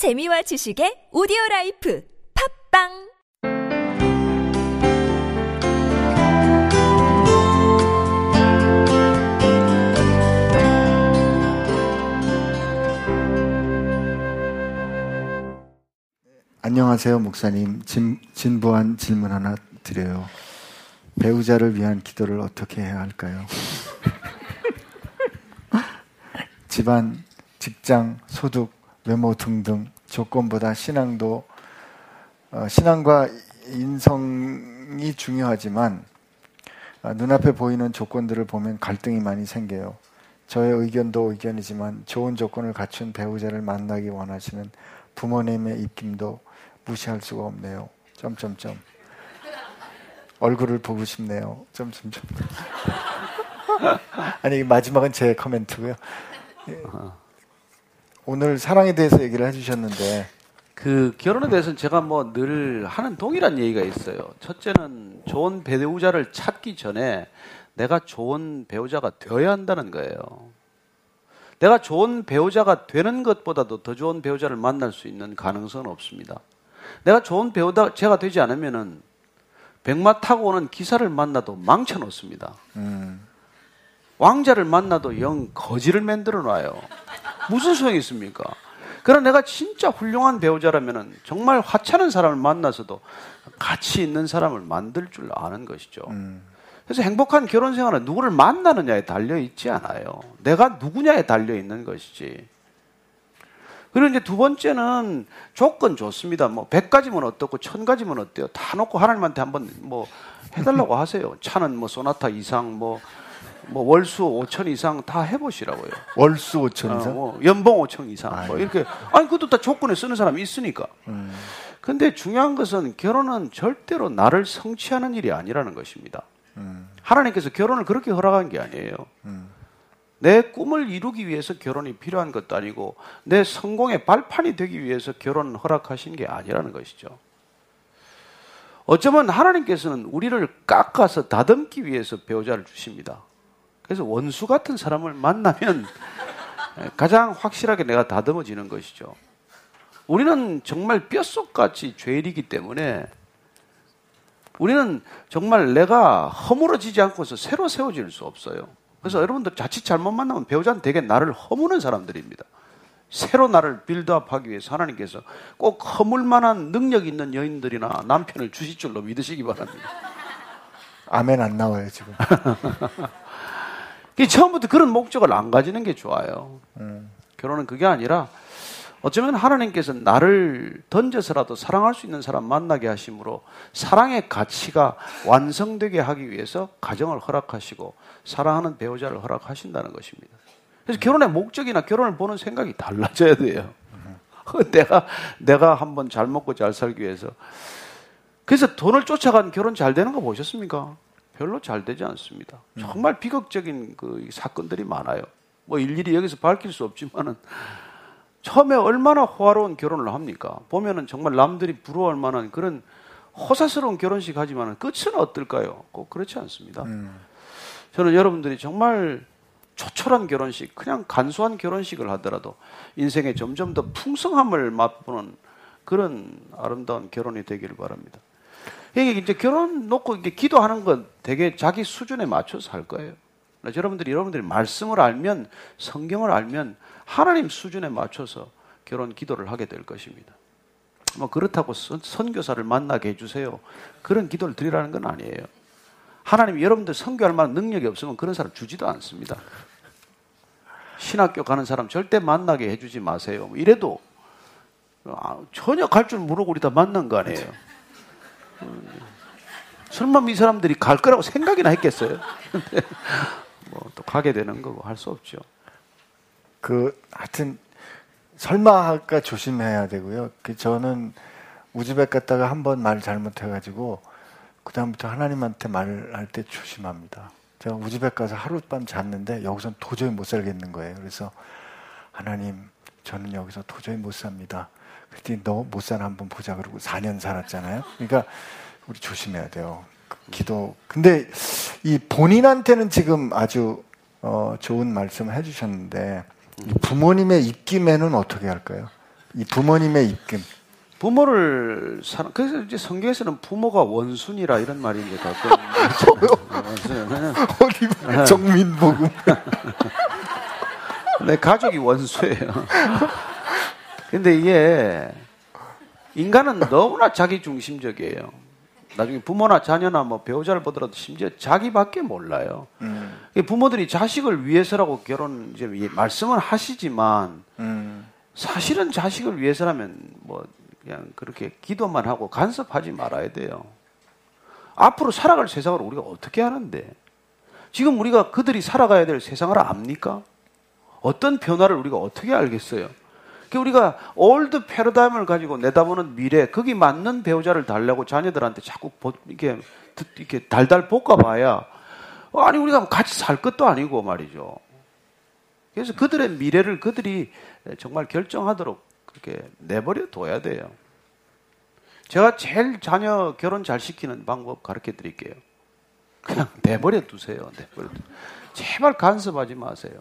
재미와 지식의 오디오 라이프 팝빵 안녕하세요, 목사님. 진, 진부한 질문 하나 드려요. 배우자를 위한 기도를 어떻게 해야 할까요? 집안, 직장, 소득, 외모 등등 조건보다 신앙도 어, 신앙과 인성이 중요하지만 어, 눈앞에 보이는 조건들을 보면 갈등이 많이 생겨요. 저의 의견도 의견이지만 좋은 조건을 갖춘 배우자를 만나기 원하시는 부모님의 입김도 무시할 수가 없네요. 점점점. 얼굴을 보고 싶네요. 점점점. 아니 마지막은 제 코멘트고요. 예. 오늘 사랑에 대해서 얘기를 해주셨는데 그 결혼에 대해서는 제가 뭐 늘 하는 동일한 얘기가 있어요. 첫째는 좋은 배우자를 찾기 전에 내가 좋은 배우자가 되어야 한다는 거예요. 내가 좋은 배우자가 되는 것보다도 더 좋은 배우자를 만날 수 있는 가능성은 없습니다. 내가 좋은 배우자가 되지 않으면은 백마 타고 오는 기사를 만나도 망쳐 놓습니다. 음. 왕자를 만나도 영 거지를 만들어 놔요. 무슨 소용이 있습니까? 그러나 내가 진짜 훌륭한 배우자라면 정말 화찮은 사람을 만나서도 같이 있는 사람을 만들 줄 아는 것이죠. 음. 그래서 행복한 결혼 생활은 누구를 만나느냐에 달려 있지 않아요. 내가 누구냐에 달려 있는 것이지. 그리고 이제 두 번째는 조건 좋습니다. 뭐 100가지면 어떻고 1000가지면 어때요? 다 놓고 하나님한테 한번 뭐 해달라고 하세요. 차는 뭐 소나타 이상 뭐, 뭐 월수 5천 이상 다 해보시라고요. 월수 5천 이상? 어, 뭐 연봉 5천 이상. 뭐 이렇게. 아니, 그것도 다 조건에 쓰는 사람이 있으니까. 음. 근데 중요한 것은 결혼은 절대로 나를 성취하는 일이 아니라는 것입니다. 음. 하나님께서 결혼을 그렇게 허락한 게 아니에요. 음. 내 꿈을 이루기 위해서 결혼이 필요한 것도 아니고 내 성공의 발판이 되기 위해서 결혼을 허락하신 게 아니라는 것이죠. 어쩌면 하나님께서는 우리를 깎아서 다듬기 위해서 배우자를 주십니다. 그래서 원수 같은 사람을 만나면 가장 확실하게 내가 다듬어지는 것이죠. 우리는 정말 뼛속같이 죄인이기 때문에 우리는 정말 내가 허물어지지 않고서 새로 세워질 수 없어요. 그래서 여러분들 자칫 잘못 만나면 배우자는 되게 나를 허무는 사람들입니다. 새로 나를 빌드업하기 위해서 하나님께서 꼭 허물 만한 능력 있는 여인들이나 남편을 주실 줄로 믿으시기 바랍니다. 아멘 안 나와요 지금. 처음부터 그런 목적을 안 가지는 게 좋아요. 음. 결혼은 그게 아니라 어쩌면 하나님께서 나를 던져서라도 사랑할 수 있는 사람 만나게 하심으로 사랑의 가치가 완성되게 하기 위해서 가정을 허락하시고 사랑하는 배우자를 허락하신다는 것입니다. 그래서 결혼의 목적이나 결혼을 보는 생각이 달라져야 돼요. 내가 내가 한번 잘 먹고 잘 살기 위해서 그래서 돈을 쫓아간 결혼 잘 되는 거 보셨습니까? 별로 잘 되지 않습니다. 정말 비극적인 그 사건들이 많아요. 뭐 일일이 여기서 밝힐 수 없지만은 처음에 얼마나 호화로운 결혼을 합니까? 보면은 정말 남들이 부러워할 만한 그런 호사스러운 결혼식 하지만 끝은 어떨까요? 꼭 그렇지 않습니다. 음. 저는 여러분들이 정말 초촐한 결혼식, 그냥 간소한 결혼식을 하더라도 인생에 점점 더 풍성함을 맛보는 그런 아름다운 결혼이 되기를 바랍니다. 이게 이제 결혼 놓고 이제 기도하는 건 되게 자기 수준에 맞춰서 할 거예요. 여러분들이 여러분들이 말씀을 알면 성경을 알면 하나님 수준에 맞춰서 결혼 기도를 하게 될 것입니다. 뭐 그렇다고 선, 선교사를 만나게 해주세요. 그런 기도를 드리라는 건 아니에요. 하나님 여러분들 선교할 만한 능력이 없으면 그런 사람 주지도 않습니다. 신학교 가는 사람 절대 만나게 해주지 마세요. 뭐 이래도 아, 전혀 갈 줄 모르고 우리 다 만난 거 아니에요. 설마 이 사람들이 갈 거라고 생각이나 했겠어요? 뭐 또 가게 되는 거고 할 수 없죠. 그 하여튼 설마 할까 조심해야 되고요. 그 저는 우즈벡 갔다가 한 번 말 잘못해가지고 그 다음부터 하나님한테 말할 때 조심합니다. 제가 우즈벡 가서 하룻밤 잤는데 여기선 도저히 못 살겠는 거예요. 그래서 하나님 저는 여기서 도저히 못 삽니다. 그랬더니 너못 살아 한번 보자 그러고 4년 살았잖아요. 그러니까 우리 조심해야 돼요. 그 기도. 근데 이 본인한테는 지금 아주 어, 좋은 말씀을 해주셨는데 부모님의 입김에는 어떻게 할까요? 이 부모님의 입김. 부모를 사랑 그래서 이제 성경에서는 부모가 원순이라 이런 말이 이제 가끔 원순은 어디 정민복음. 내 가족이 원수예요. 근데 이게 인간은 너무나 자기 중심적이에요. 나중에 부모나 자녀나 뭐 배우자를 보더라도 심지어 자기밖에 몰라요. 음, 부모들이 자식을 위해서라고 결혼 이제 말씀을 하시지만 음, 사실은 자식을 위해서라면 뭐 그냥 그렇게 기도만 하고 간섭하지 말아야 돼요. 앞으로 살아갈 세상을 우리가 어떻게 아는데 지금 우리가 그들이 살아가야 될 세상을 압니까? 어떤 변화를 우리가 어떻게 알겠어요? 그러니까 우리가 old 패러다임을 가지고 내다보는 미래, 거기 맞는 배우자를 달라고 자녀들한테 자꾸 이렇게, 이렇게 달달 볶아봐야, 아니, 우리가 같이 살 것도 아니고 말이죠. 그래서 그들의 미래를 그들이 정말 결정하도록 그렇게 내버려 둬야 돼요. 제가 제일 자녀 결혼 잘 시키는 방법 가르쳐 드릴게요. 그냥 내버려 두세요. 내버려 두. 제발 간섭하지 마세요.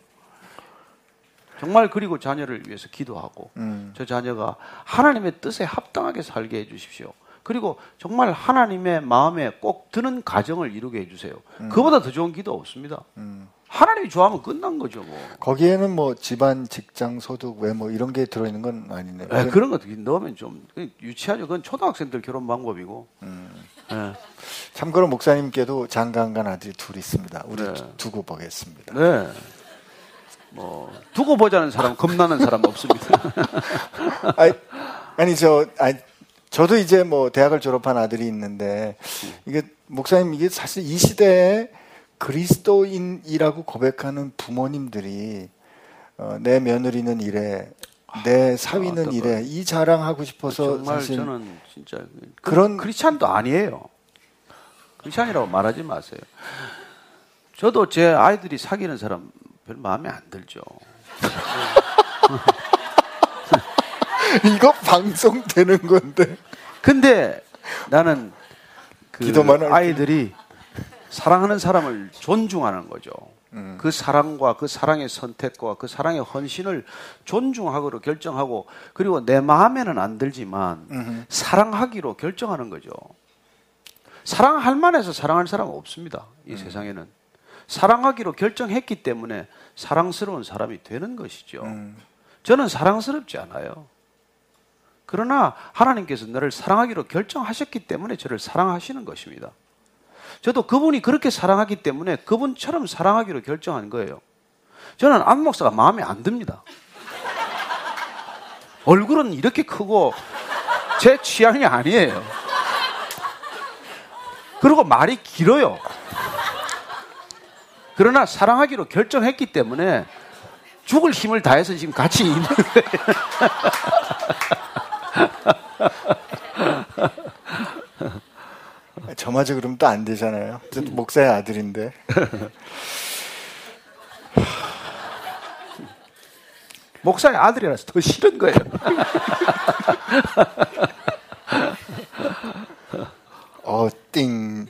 정말 그리고 자녀를 위해서 기도하고 음. 저 자녀가 하나님의 뜻에 합당하게 살게 해주십시오. 그리고 정말 하나님의 마음에 꼭 드는 가정을 이루게 해주세요. 음. 그보다 더 좋은 기도 없습니다. 하나님이 좋아하면 끝난 거죠, 뭐. 거기에는 뭐 집안, 직장, 소득, 외모 이런 게 들어있는 건 아니네요. 에, 그런 거 넣으면 좀 유치하죠. 그건 초등학생들 결혼 방법이고. 예. 참고로 목사님께도 장가간 아들이 둘 있습니다. 우리 네. 두고 보겠습니다. 네. 뭐 두고 보자는 사람 겁나는 사람 없습니다. 아니, 아니 저 아니, 저도 이제 뭐 대학을 졸업한 아들이 있는데 이게 목사님 이게 사실 이 시대에 그리스도인이라고 고백하는 부모님들이 어, 내 며느리는 이래 내 사위는 아, 이래 이 자랑하고 싶어서 정말 사실 저는 진짜 그, 그런- 크리스찬도 아니에요. 크리스찬이라고 말하지 마세요. 저도 제 아이들이 사귀는 사람 별 마음에 안 들죠. 이거 방송되는 건데 근데 나는 그 아이들이 사랑하는 사람을 존중하는 거죠. 음. 그 사랑과 그 사랑의 선택과 그 사랑의 헌신을 존중하기로 결정하고 그리고 내 마음에는 안 들지만 음흠. 사랑하기로 결정하는 거죠. 사랑할 만해서 사랑할 사람은 없습니다. 이 음. 세상에는. 사랑하기로 결정했기 때문에 사랑스러운 사람이 되는 것이죠. 음. 저는 사랑스럽지 않아요. 그러나 하나님께서 너를 사랑하기로 결정하셨기 때문에 저를 사랑하시는 것입니다. 저도 그분이 그렇게 사랑하기 때문에 그분처럼 사랑하기로 결정한 거예요. 저는 안 목사가 마음에 안 듭니다. 얼굴은 이렇게 크고 제 취향이 아니에요. 그리고 말이 길어요. 그러나 사랑하기로 결정했기 때문에 죽을 힘을 다해서 지금 같이 있는 거예요. 저마저 그러면 또 안 되잖아요. 목사의 아들인데. 목사의 아들이라서 더 싫은 거예요. 어, 띵.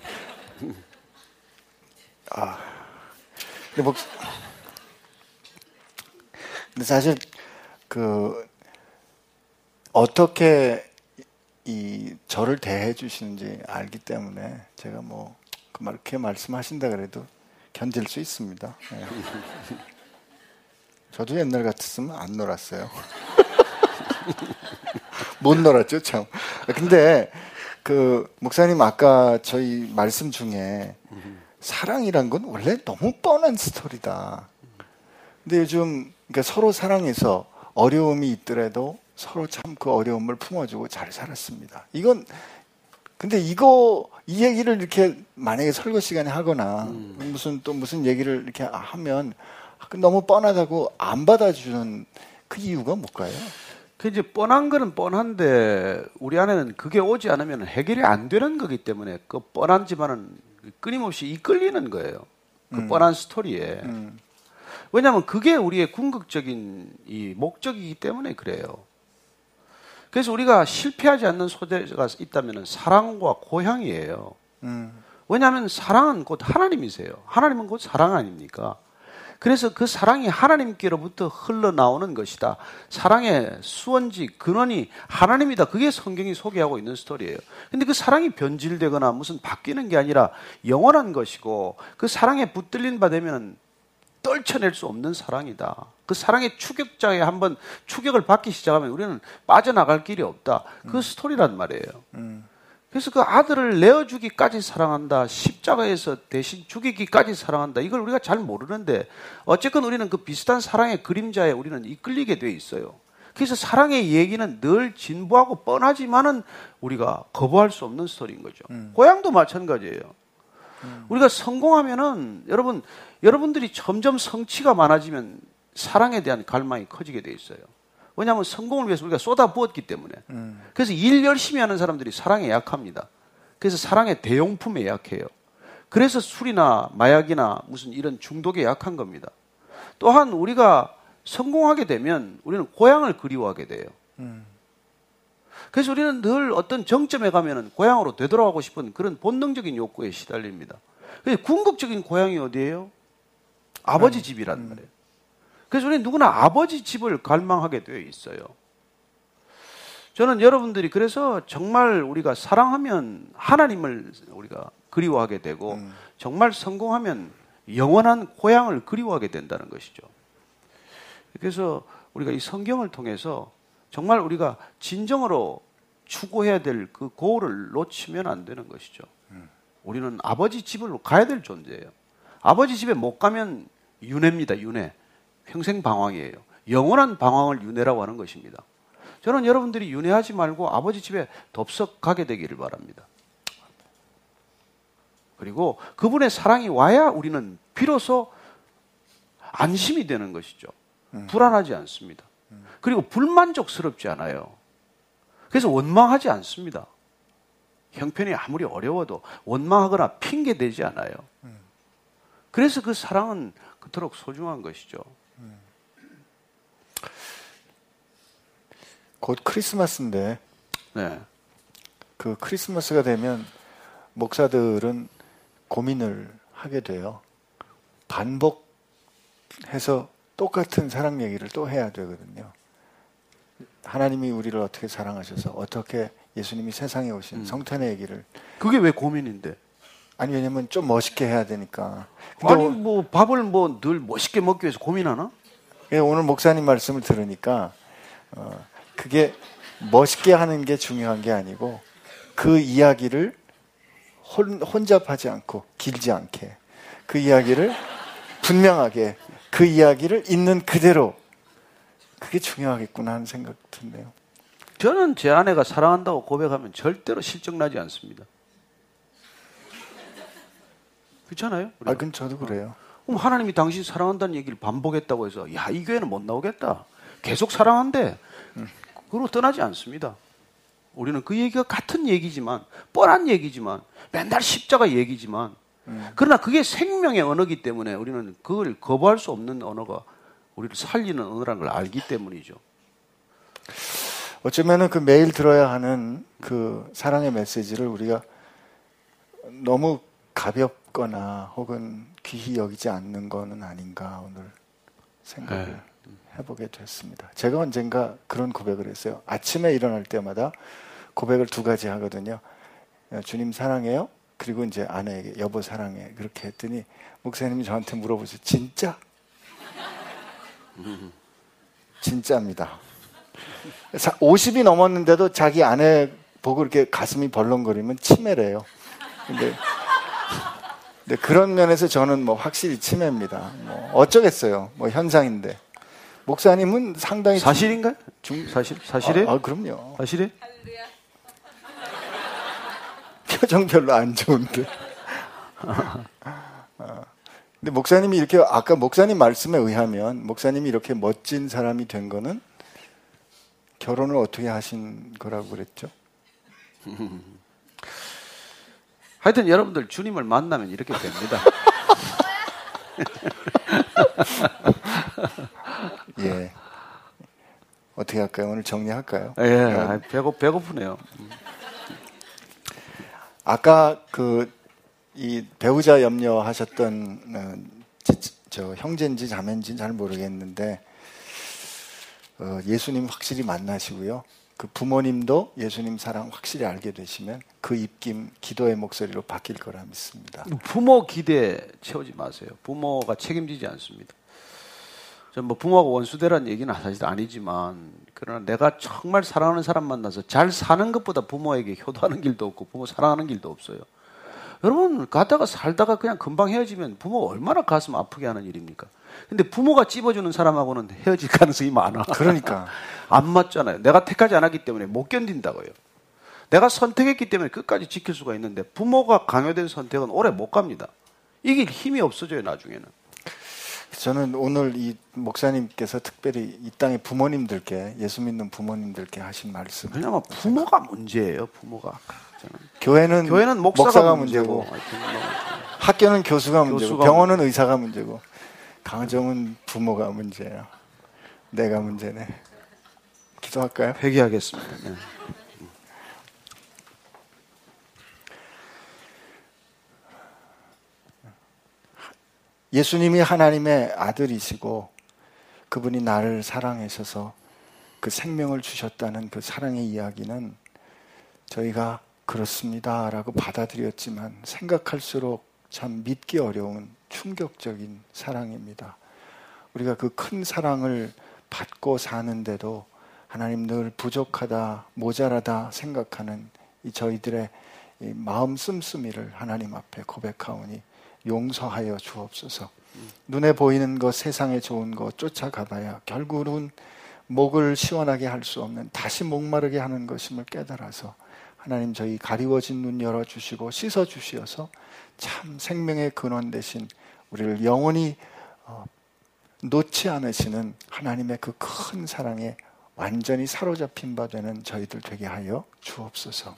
아. 근데 목, 근데 사실, 그, 어떻게 이, 저를 대해 주시는지 알기 때문에 제가 뭐, 그렇게 말씀하신다 그래도 견딜 수 있습니다. 예. 저도 옛날 같았으면 안 놀았어요. 못 놀았죠, 참. 근데 그 목사님 아까 저희 말씀 중에 사랑이란 건 원래 너무 뻔한 스토리다. 근데 요즘 그러니까 서로 사랑해서 어려움이 있더라도 서로 참 그 어려움을 품어주고 잘 살았습니다. 이건 근데 이거 이 얘기를 이렇게 만약에 설거 시간에 하거나 무슨 또 무슨 얘기를 이렇게 하면 너무 뻔하다고 안 받아주는 그 이유가 뭘까요? 그 이제 뻔한 거는 뻔한데 우리 안에는 그게 오지 않으면 해결이 안 되는 거기 때문에 그 뻔한 집안은 끊임없이 이끌리는 거예요. 그 뻔한 스토리에. 음. 왜냐하면 그게 우리의 궁극적인 이 목적이기 때문에 그래요. 그래서 우리가 실패하지 않는 소재가 있다면 사랑과 고향이에요. 음. 왜냐하면 사랑은 곧 하나님이세요. 하나님은 곧 사랑 아닙니까? 그래서 그 사랑이 하나님께로부터 흘러나오는 것이다. 사랑의 수원지, 근원이 하나님이다. 그게 성경이 소개하고 있는 스토리예요. 근데 그 사랑이 변질되거나 무슨 바뀌는 게 아니라 영원한 것이고 그 사랑에 붙들린 바 되면 떨쳐낼 수 없는 사랑이다. 그 사랑의 추격자에 한번 추격을 받기 시작하면 우리는 빠져나갈 길이 없다. 그 음. 스토리란 말이에요. 음. 그래서 그 아들을 내어주기까지 사랑한다. 십자가에서 대신 죽이기까지 사랑한다. 이걸 우리가 잘 모르는데 어쨌건 우리는 그 비슷한 사랑의 그림자에 우리는 이끌리게 돼 있어요. 그래서 사랑의 얘기는 늘 진부하고 뻔하지만은 우리가 거부할 수 없는 스토리인 거죠. 음. 고향도 마찬가지예요. 음. 우리가 성공하면은 여러분 여러분들이 점점 성취가 많아지면 사랑에 대한 갈망이 커지게 돼 있어요. 왜냐하면 성공을 위해서 우리가 쏟아 부었기 때문에. 음. 그래서 일 열심히 하는 사람들이 사랑에 약합니다. 그래서 사랑의 대용품에 약해요. 그래서 술이나 마약이나 무슨 이런 중독에 약한 겁니다. 또한 우리가 성공하게 되면 우리는 고향을 그리워하게 돼요. 음. 그래서 우리는 늘 어떤 정점에 가면은 고향으로 되돌아가고 싶은 그런 본능적인 욕구에 시달립니다. 궁극적인 고향이 어디예요? 아버지 음. 집이란 음. 말이에요. 그래서 우리는 누구나 아버지 집을 갈망하게 되어 있어요. 저는 여러분들이 그래서 정말 우리가 사랑하면 하나님을 우리가 그리워하게 되고 음. 정말 성공하면 영원한 고향을 그리워하게 된다는 것이죠. 그래서 우리가 이 성경을 통해서 정말 우리가 진정으로 추구해야 될 그 고를 놓치면 안 되는 것이죠. 음. 우리는 아버지 집으로 가야 될 존재예요. 아버지 집에 못 가면 윤회입니다, 윤회. 평생 방황이에요. 영원한 방황을 윤회라고 하는 것입니다. 저는 여러분들이 윤회하지 말고 아버지 집에 덥석 가게 되기를 바랍니다. 그리고 그분의 사랑이 와야 우리는 비로소 안심이 되는 것이죠. 음. 불안하지 않습니다. 그리고 불만족스럽지 않아요. 그래서 원망하지 않습니다. 형편이 아무리 어려워도 원망하거나 핑계 대지 않아요. 그래서 그 사랑은 그토록 소중한 것이죠. 곧 크리스마스인데, 네. 그 크리스마스가 되면 목사들은 고민을 하게 돼요. 반복해서 똑같은 사랑 얘기를 또 해야 되거든요. 하나님이 우리를 어떻게 사랑하셔서 어떻게 예수님이 세상에 오신 음. 성탄의 얘기를 그게 왜 고민인데? 아니 왜냐면 좀 멋있게 해야 되니까. 아니 뭐 밥을 뭐 늘 멋있게 먹기 위해서 고민하나? 예, 오늘 목사님 말씀을 들으니까 어, 그게 멋있게 하는 게 중요한 게 아니고 그 이야기를 혼, 혼잡하지 않고 길지 않게 그 이야기를 분명하게 그 이야기를 있는 그대로 그게 중요하겠구나 하는 생각 드네요. 저는 제 아내가 사랑한다고 고백하면 절대로 실증나지 않습니다. 그렇잖아요? 아, 그 저도 그래요. 그럼 하나님이 당신 사랑한다는 얘기를 반복했다고 해서 야, 이 교회는 못 나오겠다. 계속 사랑한대. 그로 떠나지 않습니다. 우리는 그 얘기가 같은 얘기지만 뻔한 얘기지만 맨날 십자가 얘기지만 그러나 그게 생명의 언어기 때문에 우리는 그걸 거부할 수 없는 언어가 우리를 살리는 언어라는 걸 알기 때문이죠. 어쩌면은 그 매일 들어야 하는 그 사랑의 메시지를 우리가 너무 가볍 거나 혹은 귀히 여기지 않는 거는 아닌가 오늘 생각을 네. 해보게 됐습니다. 제가 언젠가 그런 고백을 했어요. 아침에 일어날 때마다 고백을 두 가지 하거든요. 주님 사랑해요. 그리고 이제 아내에게 여보 사랑해. 그렇게 했더니 목사님이 저한테 물어보세요. 진짜? 진짜입니다. 50이 넘었는데도 자기 아내 보고 이렇게 가슴이 벌렁거리면 치매래요. 근데, 근데 그런 면에서 저는 뭐 확실히 치매입니다. 뭐 어쩌겠어요. 뭐 현상인데. 목사님은 상당히 사실인가요? 중 사실 사실에? 아, 아 그럼요. 사실에? 표정 별로 안 좋은데. 근데 목사님이 이렇게 아까 목사님 말씀에 의하면 목사님이 이렇게 멋진 사람이 된 거는 결혼을 어떻게 하신 거라고 그랬죠? 하여튼 여러분들 주님을 만나면 이렇게 됩니다. 예. 어떻게 할까요? 오늘 정리할까요? 예, 네. 배고 배고프네요. 아까 그 이 배우자 염려 하셨던 어, 저 형제인지 자매인지 잘 모르겠는데 어, 예수님 확실히 만나시고요. 그 부모님도 예수님 사랑 확실히 알게 되시면 그 입김 기도의 목소리로 바뀔 거라 믿습니다. 부모 기대 채우지 마세요. 부모가 책임지지 않습니다. 뭐 부모하고 원수대란 얘기는 사실 아니지만 그러나 내가 정말 사랑하는 사람 만나서 잘 사는 것보다 부모에게 효도하는 길도 없고 부모 사랑하는 길도 없어요. 여러분 가다가 살다가 그냥 금방 헤어지면 부모 얼마나 가슴 아프게 하는 일입니까? 근데 부모가 찝어주는 사람하고는 헤어질 가능성이 많아. 그러니까 안 맞잖아요. 내가 택하지 않았기 때문에 못 견딘다고요. 내가 선택했기 때문에 끝까지 지킬 수가 있는데 부모가 강요된 선택은 오래 못 갑니다. 이길 힘이 없어져요 나중에는. 저는 오늘 이 목사님께서 특별히 이 땅의 부모님들께 예수 믿는 부모님들께 하신 말씀. 왜냐면 부모가 문제예요. 부모가. 교회는 교회는 목사가, 목사가 문제고, 문제고, 학교는 교수가 문제고, 교수가 병원은 의사가 문제고, 가정은 부모가 문제예요. 내가 문제네. 기도할까요? 회개하겠습니다. 네. 예수님이 하나님의 아들이시고 그분이 나를 사랑하셔서 그 생명을 주셨다는 그 사랑의 이야기는 저희가 그렇습니다 라고 받아들였지만 생각할수록 참 믿기 어려운 충격적인 사랑입니다. 우리가 그 큰 사랑을 받고 사는데도 하나님 늘 부족하다, 모자라다 생각하는 이 저희들의 이 마음 씀씀이를 하나님 앞에 고백하오니 용서하여 주옵소서. 눈에 보이는 것, 세상에 좋은 것 쫓아가봐야 결국은 목을 시원하게 할 수 없는 다시 목마르게 하는 것임을 깨달아서 하나님 저희 가리워진 눈 열어주시고 씻어주시어서 참 생명의 근원 대신 우리를 영원히 어, 놓지 않으시는 하나님의 그 큰 사랑에 완전히 사로잡힌 바 되는 저희들 되게 하여 주옵소서.